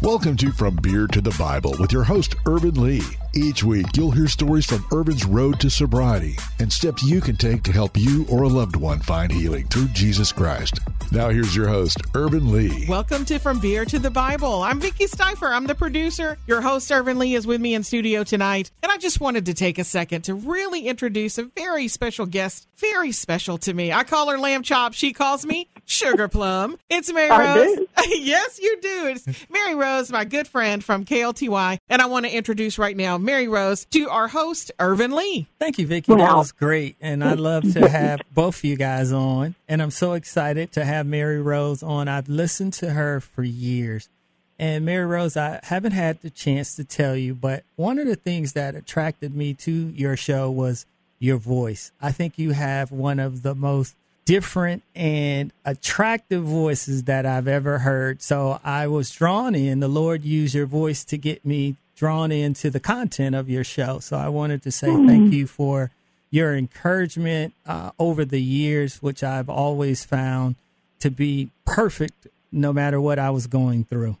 Welcome to From Beer to the Bible with your host, Irvin Lee. Each week, you'll hear stories from Irvin's road to sobriety and steps you can take to help you or a loved one find healing through Jesus Christ. Now, here's your host, Irvin Lee. Welcome to From Beer to the Bible. I'm Vicki Steifer. I'm the producer. Your host, Ervin Lee, is with me in studio tonight. And I just wanted to take a second to really introduce a very special guest, very special to me. I call her Lamb Chop. She calls me Sugar Plum. It's Mary I Rose. yes, you do. It's Mary Rose, my good friend from KLTY. And I want to introduce right now Mary Rose to our host, Irvin Lee. Thank you, Vicki. That was great. And I love to have both of you guys on. And I'm so excited to have Mary Rose on. I've listened to her for years. And Mary Rose, I haven't had the chance to tell you, but one of the things that attracted me to your show was your voice. I think you have one of the most different and attractive voices that I've ever heard. So I was drawn in. The Lord used your voice to get me drawn into the content of your show. So I wanted to say thank you for your encouragement uh, over the years, which I've always found to be perfect no matter what I was going through.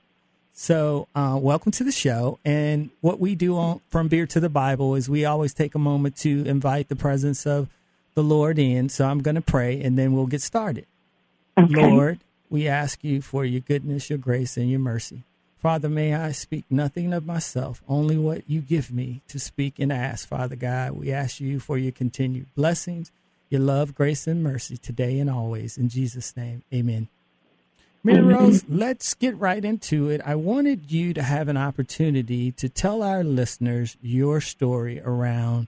So, uh, welcome to the show. And what we do on From Beer to the Bible is we always take a moment to invite the presence of the Lord in. So, I'm going to pray and then we'll get started. Okay. Lord, we ask you for your goodness, your grace, and your mercy. Father, may I speak nothing of myself, only what you give me to speak and ask, Father God. We ask you for your continued blessings, your love, grace, and mercy today and always. In Jesus' name, amen. Mary Rose, let's get right into it. I wanted you to have an opportunity to tell our listeners your story around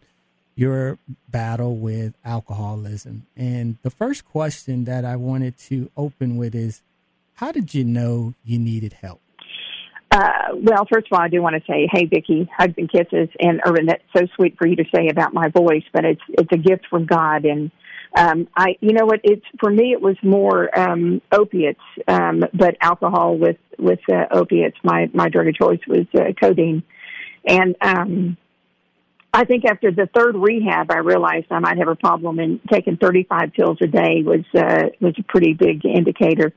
your battle with alcoholism. And the first question that I wanted to open with is how did you know you needed help? Uh, well, first of all, I do want to say, hey, Vicki, hugs and kisses, and Irvin, that's so sweet for you to say about my voice, but it's it's a gift from God, and um, I, you know what, it's for me, it was more um, opiates, um, but alcohol with with uh, opiates. My my drug of choice was uh, codeine, and um, I think after the third rehab, I realized I might have a problem, and taking 35 pills a day was uh, was a pretty big indicator.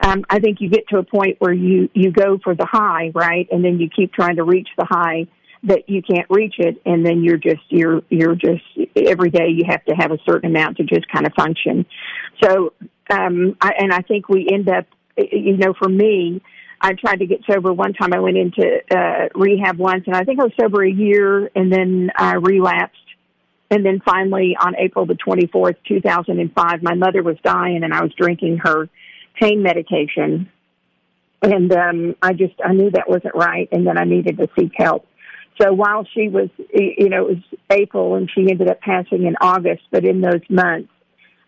Um, I think you get to a point where you you go for the high, right, and then you keep trying to reach the high that you can't reach it, and then you're just you're you're just every day you have to have a certain amount to just kind of function. So, um, I, and I think we end up, you know, for me, I tried to get sober one time. I went into uh, rehab once, and I think I was sober a year, and then I relapsed. And then finally, on April the 24th, 2005, my mother was dying, and I was drinking her pain medication. And um, I just, I knew that wasn't right, and then I needed to seek help. So while she was, you know, it was April, and she ended up passing in August, but in those months,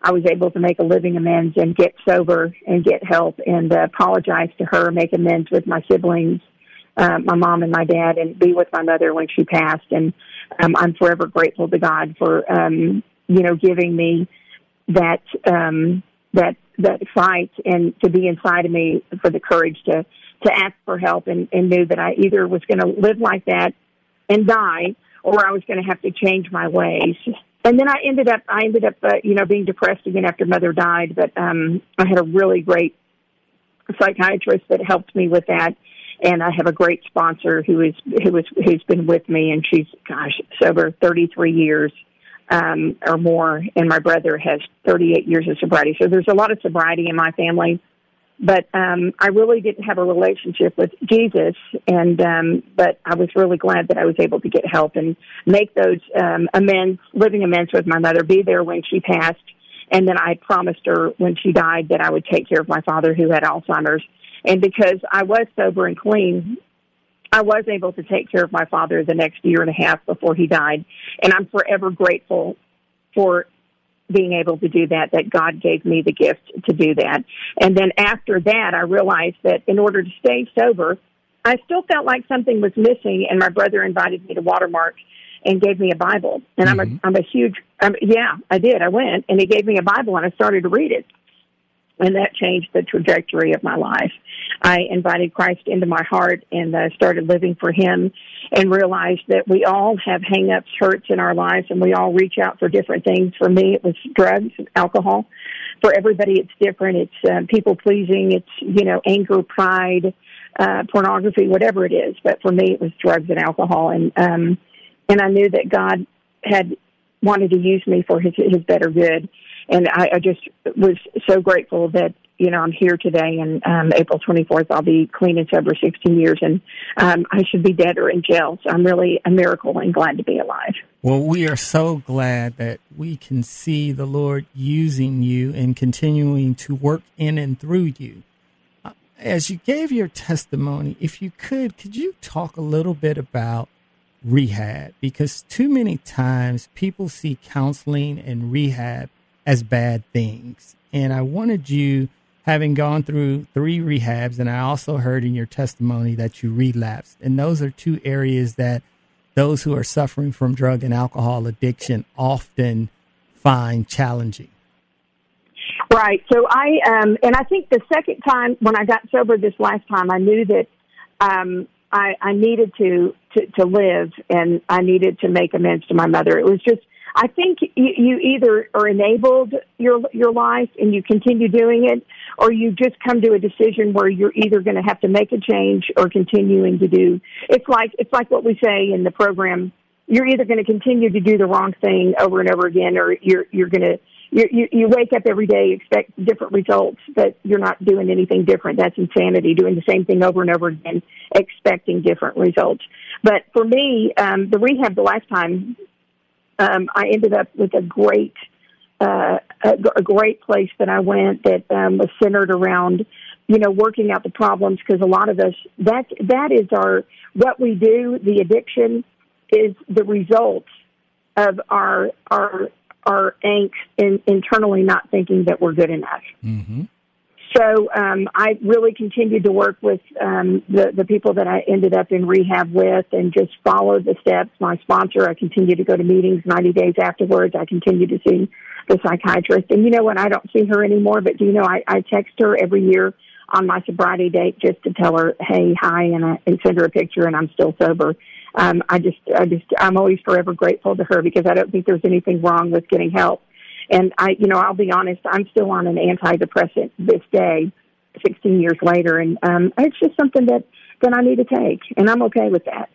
I was able to make a living amends and get sober and get help and uh, apologize to her, make amends with my siblings, uh, my mom and my dad, and be with my mother when she passed. And um, I'm forever grateful to God for, um, you know, giving me that um, that that fight and to be inside of me for the courage to to ask for help and, and knew that I either was going to live like that and die or I was going to have to change my ways. And then I ended up, I ended up, uh, you know, being depressed again after mother died. But um, I had a really great psychiatrist that helped me with that, and I have a great sponsor who is who is who's been with me, and she's gosh sober thirty three years um, or more, and my brother has thirty eight years of sobriety. So there's a lot of sobriety in my family but um, I really didn't have a relationship with Jesus, and um, but I was really glad that I was able to get help and make those um, amends, living amends with my mother, be there when she passed, and then I promised her when she died that I would take care of my father who had Alzheimer's, and because I was sober and clean. I was able to take care of my father the next year and a half before he died, and I'm forever grateful for being able to do that, that God gave me the gift to do that. And then after that, I realized that in order to stay sober, I still felt like something was missing, and my brother invited me to Watermark and gave me a Bible. And I'm a mm-hmm. I'm a huge I'm, yeah, I did. I went and he gave me a Bible and I started to read it. And that changed the trajectory of my life. I invited Christ into my heart and uh, started living for Him and realized that we all have hang-ups, hurts in our lives, and we all reach out for different things. For me, it was drugs, and alcohol. For everybody, it's different. It's uh, people pleasing. It's you know anger, pride, uh, pornography, whatever it is. But for me, it was drugs and alcohol, and um, and I knew that God had wanted to use me for His His better good, and I, I just was so grateful that you know I'm here today. And um, April 24th, I'll be clean and sober 16 years, and um, I should be dead or in jail. So I'm really a miracle and glad to be alive. Well, we are so glad that we can see the Lord using you and continuing to work in and through you as you gave your testimony, if you could, could you talk a little bit about rehab? Because too many times people see counseling and rehab as bad things. And I wanted you, having gone through three rehabs, and I also heard in your testimony that you relapsed. And those are two areas that those who are suffering from drug and alcohol addiction often find challenging. Right. So I um and I think the second time when I got sober this last time I knew that um I I needed to to to live and I needed to make amends to my mother. It was just I think you, either are enabled your your life and you continue doing it or you just come to a decision where you're either going to have to make a change or continuing to do. It's like it's like what we say in the program you're either going to continue to do the wrong thing over and over again or you're you're going to you, you, you wake up every day, expect different results, but you're not doing anything different. That's insanity, doing the same thing over and over again, expecting different results. But for me, um, the rehab the last time, um, I ended up with a great, uh, a, a great place that I went that um, was centered around, you know, working out the problems because a lot of us, that, that is our, what we do, the addiction is the result of our, our our angst in, internally not thinking that we're good enough. Mm-hmm. So um, I really continued to work with um, the the people that I ended up in rehab with, and just follow the steps. My sponsor, I continued to go to meetings. Ninety days afterwards, I continued to see the psychiatrist. And you know what? I don't see her anymore, but do you know I, I text her every year on my sobriety date just to tell her, hey, hi, and, I, and send her a picture, and I'm still sober um, I just, I just, I'm always forever grateful to her because I don't think there's anything wrong with getting help. And I, you know, I'll be honest, I'm still on an antidepressant this day, 16 years later, and um, it's just something that that I need to take, and I'm okay with that.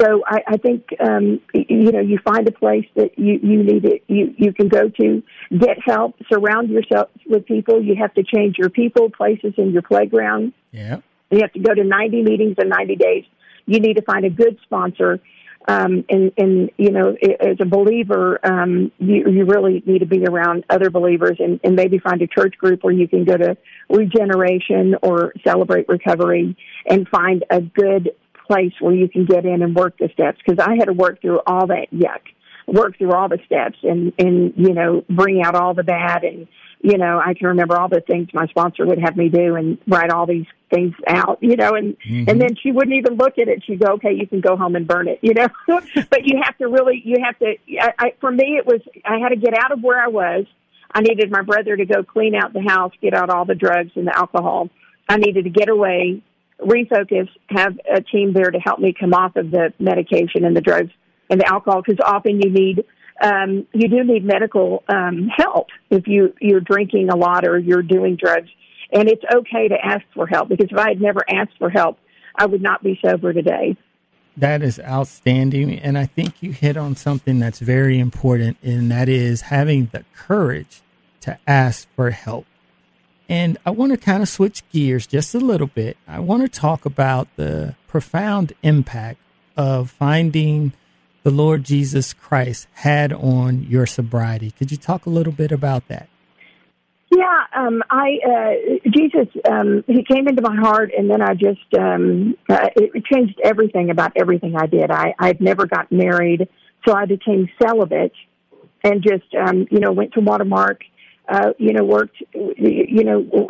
So I, I think um, you know you find a place that you you need it. You you can go to get help. Surround yourself with people. You have to change your people, places, and your playground. Yeah. You have to go to 90 meetings in 90 days you need to find a good sponsor. Um, and, and, you know, as a believer, um, you, you really need to be around other believers and, and maybe find a church group where you can go to regeneration or celebrate recovery and find a good place where you can get in and work the steps. Cause I had to work through all that yuck, work through all the steps and, and, you know, bring out all the bad and, you know, I can remember all the things my sponsor would have me do and write all these things out, you know, and mm-hmm. and then she wouldn't even look at it. She'd go, "Okay, you can go home and burn it," you know. but you have to really, you have to. I, I, for me, it was I had to get out of where I was. I needed my brother to go clean out the house, get out all the drugs and the alcohol. I needed to get away, refocus, have a team there to help me come off of the medication and the drugs and the alcohol because often you need um, you do need medical um, help if you you're drinking a lot or you're doing drugs, and it's okay to ask for help because if I had never asked for help, I would not be sober today. That is outstanding, and I think you hit on something that's very important, and that is having the courage to ask for help. And I want to kind of switch gears just a little bit. I want to talk about the profound impact of finding the Lord Jesus Christ had on your sobriety. Could you talk a little bit about that? Yeah, um, I uh, Jesus, um, he came into my heart, and then I just um, uh, it changed everything about everything I did. I I'd never got married, so I became celibate, and just um, you know went to Watermark, uh, you know worked, you know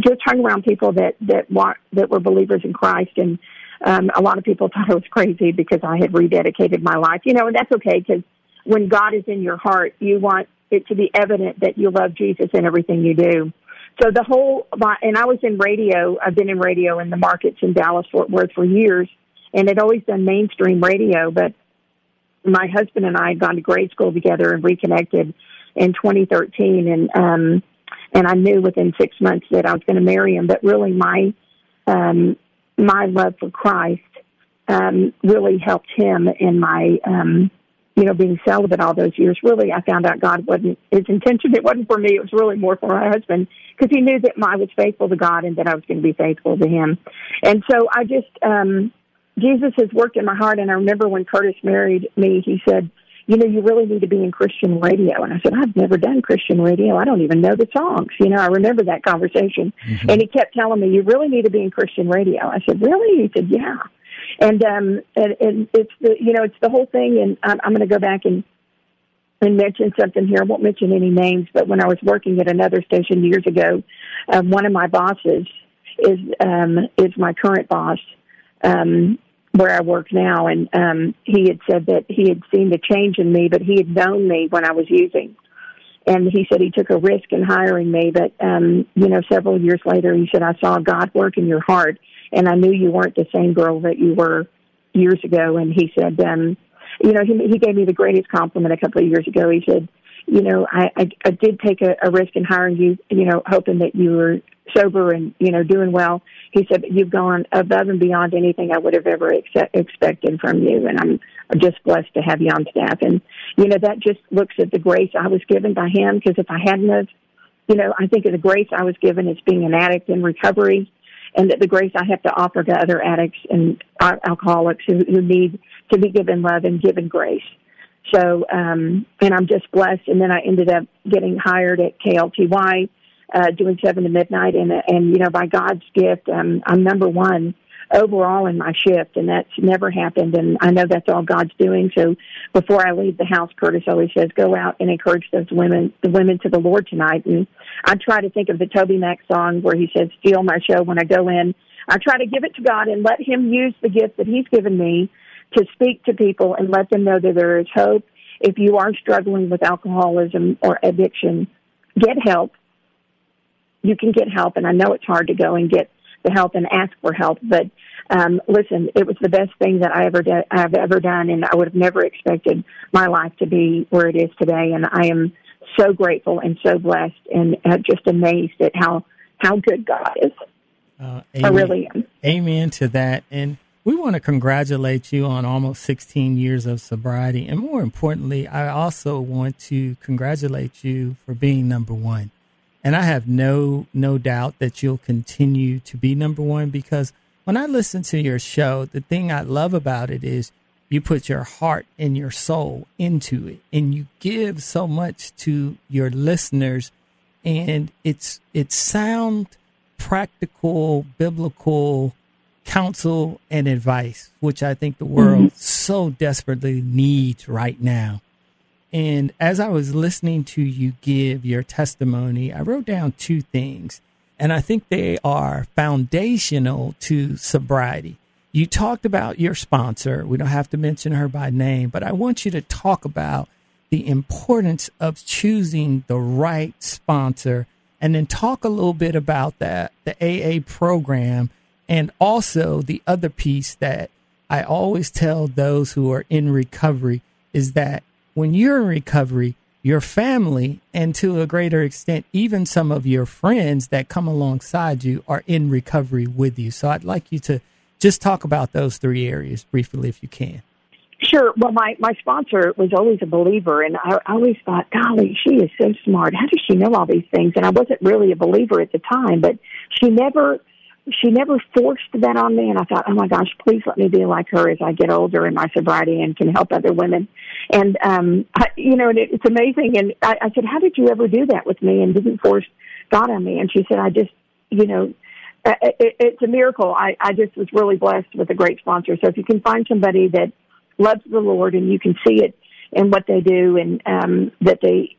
just hung around people that that want, that were believers in Christ, and um, a lot of people thought I was crazy because I had rededicated my life, you know, and that's okay because when God is in your heart, you want it to be evident that you love Jesus in everything you do. So the whole, and I was in radio, I've been in radio in the markets in Dallas, Fort Worth for years, and had always done mainstream radio, but my husband and I had gone to grade school together and reconnected in 2013, and, um, and I knew within six months that I was going to marry him, but really my, um, my love for Christ um, really helped him in my, um, you know, being celibate all those years. Really, I found out God wasn't his intention. It wasn't for me. It was really more for my husband because he knew that I was faithful to God and that I was going to be faithful to him. And so I just, um, Jesus has worked in my heart. And I remember when Curtis married me, he said, you know, you really need to be in Christian radio. And I said, I've never done Christian radio. I don't even know the songs. You know, I remember that conversation. Mm-hmm. And he kept telling me, you really need to be in Christian radio. I said, really? He said, yeah. And, um, and, and it's the, you know, it's the whole thing. And I'm, I'm going to go back and, and mention something here. I won't mention any names, but when I was working at another station years ago, um, one of my bosses is, um, is my current boss. Um, where I work now, and um, he had said that he had seen the change in me, but he had known me when I was using. And he said he took a risk in hiring me, but um, you know, several years later, he said I saw God work in your heart, and I knew you weren't the same girl that you were years ago. And he said, um, you know, he, he gave me the greatest compliment a couple of years ago. He said, you know, I, I, I did take a, a risk in hiring you, you know, hoping that you were sober and you know doing well. He said you've gone above and beyond anything I would have ever ex- expected from you, and I'm just blessed to have you on staff. And you know that just looks at the grace I was given by him. Because if I hadn't have, you know, I think of the grace I was given as being an addict in recovery, and that the grace I have to offer to other addicts and alcoholics who, who need to be given love and given grace. So, um, and I'm just blessed. And then I ended up getting hired at KLTY uh, doing seven to midnight, and and you know by God's gift, um, I'm number one overall in my shift, and that's never happened. And I know that's all God's doing. So before I leave the house, Curtis always says, "Go out and encourage those women, the women to the Lord tonight." And I try to think of the Toby Mac song where he says, "Steal my show when I go in." I try to give it to God and let Him use the gift that He's given me to speak to people and let them know that there is hope. If you are struggling with alcoholism or addiction, get help you can get help, and I know it's hard to go and get the help and ask for help, but um, listen, it was the best thing that I ever did, I've ever done, and I would have never expected my life to be where it is today. And I am so grateful and so blessed, and uh, just amazed at how how good God is. Uh, I really am. Amen to that. And we want to congratulate you on almost 16 years of sobriety, and more importantly, I also want to congratulate you for being number one. And I have no no doubt that you'll continue to be number one because when I listen to your show, the thing I love about it is you put your heart and your soul into it and you give so much to your listeners and it's it's sound practical biblical counsel and advice which i think the world mm-hmm. so desperately needs right now and as I was listening to you give your testimony, I wrote down two things, and I think they are foundational to sobriety. You talked about your sponsor. We don't have to mention her by name, but I want you to talk about the importance of choosing the right sponsor and then talk a little bit about that the AA program and also the other piece that I always tell those who are in recovery is that when you're in recovery, your family, and to a greater extent, even some of your friends that come alongside you are in recovery with you. So I'd like you to just talk about those three areas briefly, if you can. Sure. Well, my, my sponsor was always a believer, and I, I always thought, golly, she is so smart. How does she know all these things? And I wasn't really a believer at the time, but she never she never forced that on me and I thought, oh my gosh, please let me be like her as I get older in my sobriety and can help other women. And, um, I, you know, and it, it's amazing. And I, I said, how did you ever do that with me and didn't force God on me? And she said, I just, you know, uh, it, it's a miracle. I, I just was really blessed with a great sponsor. So if you can find somebody that loves the Lord and you can see it in what they do and, um, that they,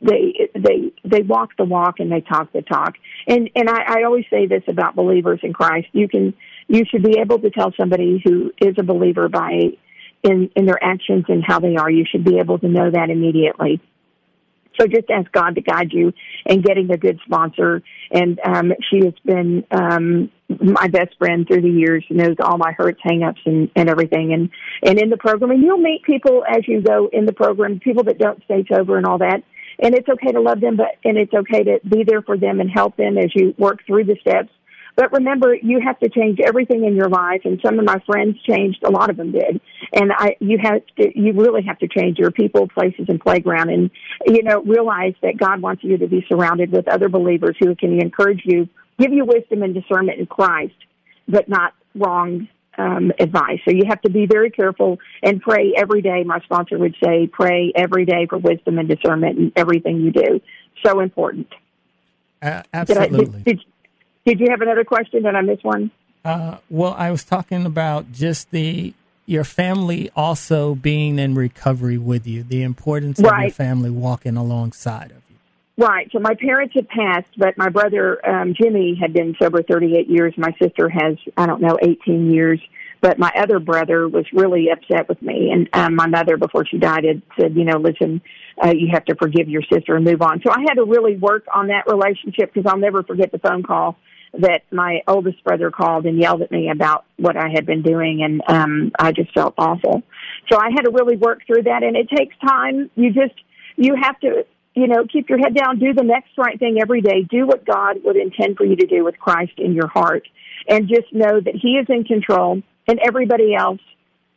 they they they walk the walk and they talk the talk. And and I, I always say this about believers in Christ: you can you should be able to tell somebody who is a believer by in in their actions and how they are. You should be able to know that immediately. So just ask God to guide you in getting a good sponsor. And um, she has been um, my best friend through the years, knows all my hurts, hangups, and, and everything. And and in the program, and you'll meet people as you go in the program, people that don't stay sober and all that and it's okay to love them, but and it's okay to be there for them and help them as you work through the steps. But remember, you have to change everything in your life. And some of my friends changed. A lot of them did. And I, you have to, you really have to change your people, places, and playground. And, you know, realize that God wants you to be surrounded with other believers who can encourage you, give you wisdom and discernment in Christ, but not wrong um, advice. So you have to be very careful and pray every day. My sponsor would say, pray every day for wisdom and discernment in everything you do. So important. Uh, absolutely. Did, I, did, did, did, you have another question? Did I miss one? Uh, well, I was talking about just the your family also being in recovery with you, the importance right. of your family walking alongside of. Right. So my parents had passed, but my brother um, Jimmy had been sober 38 years. My sister has, I don't know, 18 years. But my other brother was really upset with me, and um, my mother, before she died, had said, you know, listen, uh, you have to forgive your sister and move on. So I had to really work on that relationship because I'll never forget the phone call that my oldest brother called and yelled at me about what I had been doing and um I just felt awful. So I had to really work through that and it takes time. You just you have to you know, keep your head down, do the next right thing every day, do what God would intend for you to do with Christ in your heart and just know that he is in control and everybody else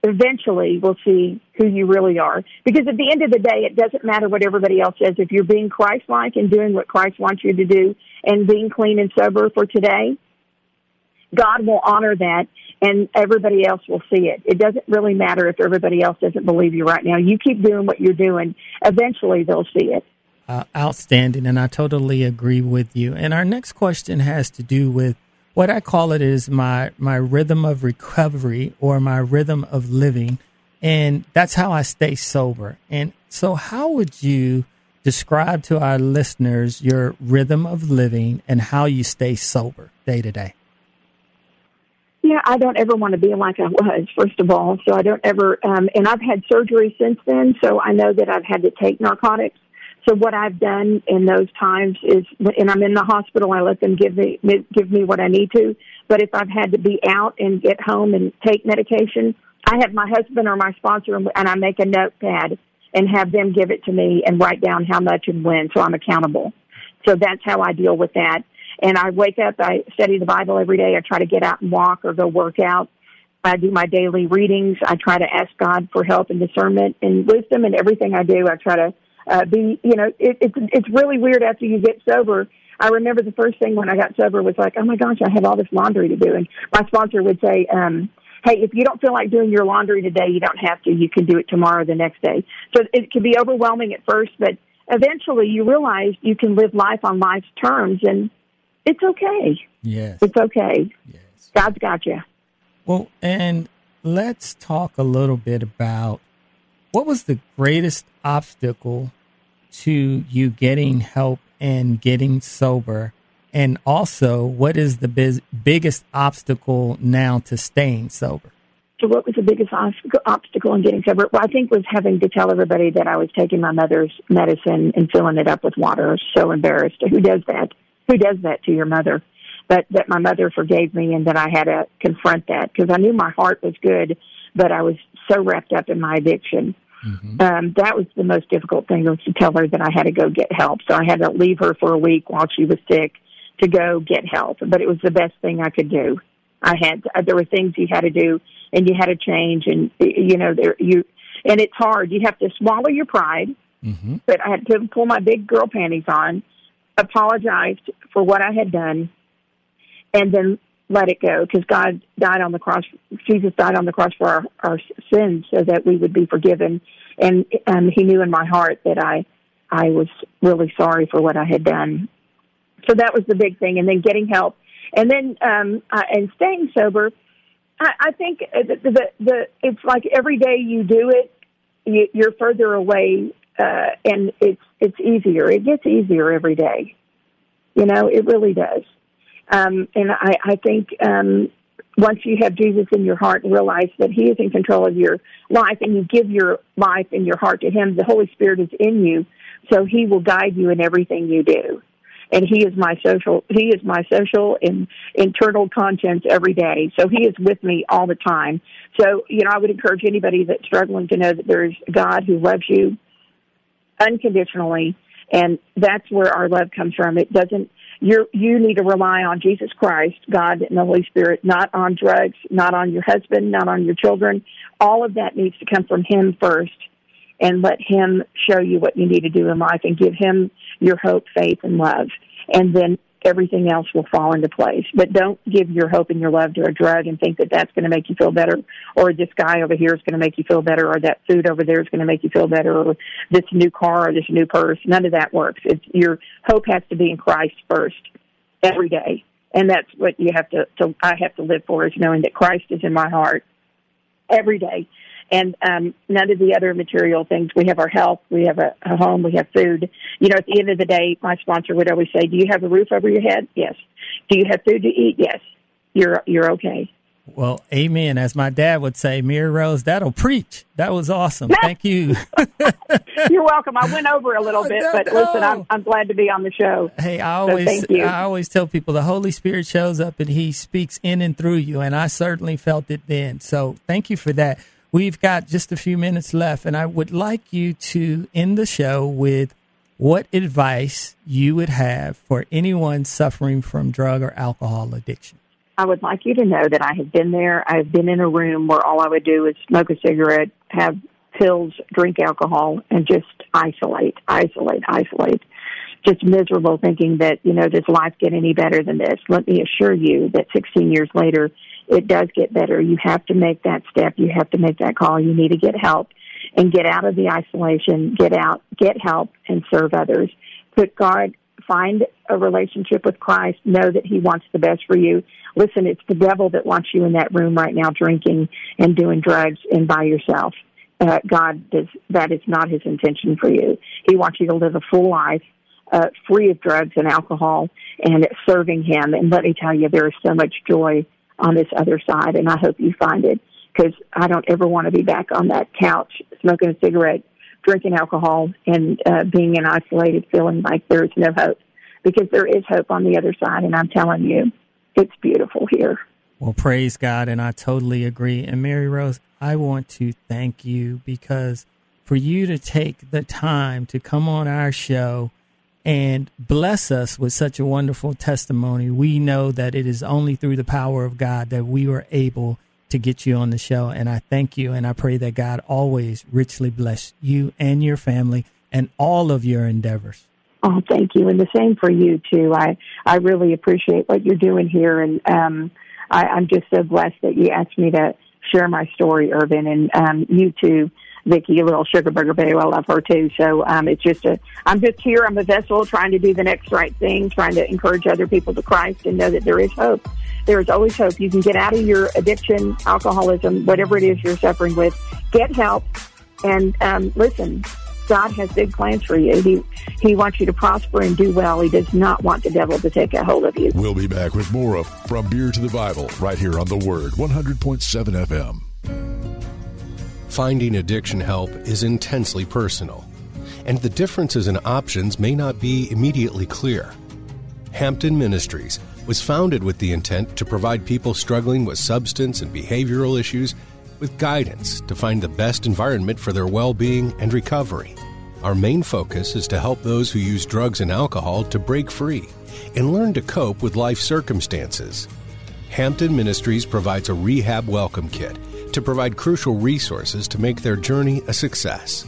eventually will see who you really are. Because at the end of the day, it doesn't matter what everybody else says. If you're being Christ-like and doing what Christ wants you to do and being clean and sober for today, God will honor that and everybody else will see it. It doesn't really matter if everybody else doesn't believe you right now. You keep doing what you're doing. Eventually they'll see it. Uh, outstanding. And I totally agree with you. And our next question has to do with what I call it is my my rhythm of recovery or my rhythm of living, and that's how I stay sober. And so, how would you describe to our listeners your rhythm of living and how you stay sober day to day? Yeah, I don't ever want to be like I was, first of all. So I don't ever, um, and I've had surgery since then, so I know that I've had to take narcotics. So what I've done in those times is, and I'm in the hospital, I let them give me give me what I need to. But if I've had to be out and get home and take medication, I have my husband or my sponsor, and I make a notepad and have them give it to me and write down how much and when, so I'm accountable. So that's how I deal with that. And I wake up, I study the Bible every day. I try to get out and walk or go work out. I do my daily readings. I try to ask God for help and discernment and wisdom in everything I do. I try to uh, be, you know, it, it's it's really weird after you get sober. I remember the first thing when I got sober was like, oh my gosh, I have all this laundry to do, and my sponsor would say, um, hey, if you don't feel like doing your laundry today, you don't have to. You can do it tomorrow, the next day. So it can be overwhelming at first, but eventually you realize you can live life on life's terms, and it's okay. Yes, it's okay. Yes, God's got you. Well, and let's talk a little bit about what was the greatest obstacle to you getting help and getting sober? And also, what is the biz- biggest obstacle now to staying sober? So, what was the biggest obstacle in getting sober? Well, I think was having to tell everybody that I was taking my mother's medicine and filling it up with water. So embarrassed. Who does that? Who does that to your mother? But that my mother forgave me and that I had to confront that because I knew my heart was good, but I was so wrapped up in my addiction Mm-hmm. Um, that was the most difficult thing was to tell her that I had to go get help. So I had to leave her for a week while she was sick to go get help. But it was the best thing I could do. I had to, there were things you had to do, and you had to change, and you know there you and it's hard. You have to swallow your pride. Mm-hmm. But I had to pull my big girl panties on, apologized for what I had done, and then let it go because God died on the cross. Jesus died on the cross for our, our sins so that we would be forgiven. And um, He knew in my heart that I I was really sorry for what I had done. So that was the big thing. And then getting help, and then um, uh, and staying sober. I, I think the, the the it's like every day you do it, you, you're further away, uh, and it's it's easier. It gets easier every day. You know, it really does. Um, and I, I think um, once you have Jesus in your heart and realize that He is in control of your life and you give your life and your heart to Him, the Holy Spirit is in you, so He will guide you in everything you do. And He is my social, He is my social and internal conscience every day. So He is with me all the time. So, you know, I would encourage anybody that's struggling to know that there's God who loves you unconditionally. And that's where our love comes from. It doesn't you you need to rely on Jesus Christ, God and the Holy Spirit, not on drugs, not on your husband, not on your children. All of that needs to come from Him first, and let Him show you what you need to do in life, and give Him your hope, faith, and love, and then everything else will fall into place. But don't give your hope and your love to a drug and think that that's going to make you feel better, or this guy over here is going to make you feel better, or that food over there is going to make you feel better, or this new car or this new purse. None of that works. It's your hope has to be in Christ first every day, and that's what you have to. to I have to live for is knowing that Christ is in my heart every day and um, none of the other material things. We have our health, we have a, a home, we have food. You know, at the end of the day, my sponsor would always say, "Do you have a roof over your head? Yes. Do you have food to eat? Yes. You're you're okay." Well, amen. As my dad would say, Mary Rose, that'll preach. That was awesome. Thank you. You're welcome. I went over a little bit, but listen, I'm, I'm glad to be on the show. Hey, I always, so I always tell people the Holy Spirit shows up and He speaks in and through you, and I certainly felt it then. So, thank you for that. We've got just a few minutes left, and I would like you to end the show with what advice you would have for anyone suffering from drug or alcohol addiction. I would like you to know that I have been there. I've been in a room where all I would do is smoke a cigarette, have pills, drink alcohol, and just isolate, isolate, isolate. Just miserable thinking that, you know, does life get any better than this? Let me assure you that 16 years later, it does get better. You have to make that step. You have to make that call. You need to get help and get out of the isolation, get out, get help and serve others. Put God, find a relationship with Christ. Know that He wants the best for you. Listen, it's the devil that wants you in that room right now drinking and doing drugs and by yourself. Uh, God does, that is not His intention for you. He wants you to live a full life, uh, free of drugs and alcohol and serving Him. And let me tell you, there is so much joy on this other side, and I hope you find it because I don't ever want to be back on that couch smoking a cigarette, drinking alcohol, and uh, being in isolated, feeling like there is no hope. Because there is hope on the other side, and I'm telling you, it's beautiful here. Well, praise God, and I totally agree. And Mary Rose, I want to thank you because for you to take the time to come on our show and bless us with such a wonderful testimony. We know that it is only through the power of God that we were able to get you on the show. And I thank you and I pray that God always richly bless you and your family and all of your endeavors. Oh, thank you. And the same for you too. I, I really appreciate what you're doing here. And, um, I, I'm just so blessed that you asked me to share my story, Irvin, and, um, you too Vicki, a little sugar burger baby. I love her too. So um, it's just a, I'm just here. I'm a vessel trying to do the next right thing, trying to encourage other people to Christ and know that there is hope. There is always hope. You can get out of your addiction, alcoholism, whatever it is you're suffering with. Get help and um, listen. God has big plans for you. He He wants you to prosper and do well. He does not want the devil to take a hold of you. We'll be back with more of From Beer to the Bible right here on the Word 100.7 FM. Finding addiction help is intensely personal, and the differences in options may not be immediately clear. Hampton Ministries was founded with the intent to provide people struggling with substance and behavioral issues with guidance to find the best environment for their well being and recovery. Our main focus is to help those who use drugs and alcohol to break free and learn to cope with life circumstances. Hampton Ministries provides a rehab welcome kit to provide crucial resources to make their journey a success.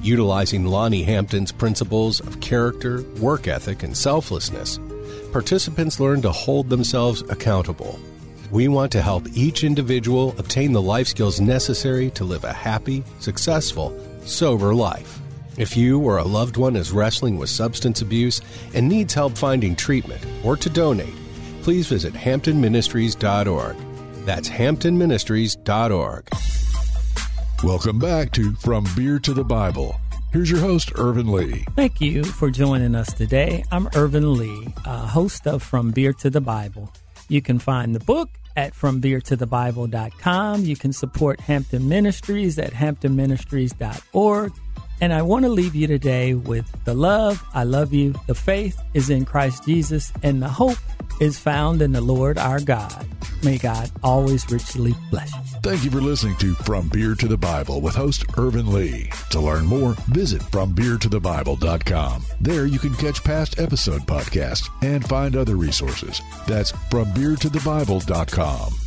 Utilizing Lonnie Hampton's principles of character, work ethic, and selflessness, participants learn to hold themselves accountable. We want to help each individual obtain the life skills necessary to live a happy, successful, sober life. If you or a loved one is wrestling with substance abuse and needs help finding treatment or to donate, please visit hamptonministries.org. That's hamptonministries.org. Welcome back to From Beer to the Bible. Here's your host, Irvin Lee. Thank you for joining us today. I'm Irvin Lee, uh, host of From Beer to the Bible. You can find the book at FromBeerToTheBible.com. You can support Hampton Ministries at HamptonMinistries.org. And I want to leave you today with the love, I love you, the faith is in Christ Jesus, and the hope is found in the Lord our God. May God always richly bless you. Thank you for listening to From Beer to the Bible with host Irvin Lee. To learn more, visit FromBeerToTheBible.com. There you can catch past episode podcasts and find other resources. That's FromBeerToTheBible.com.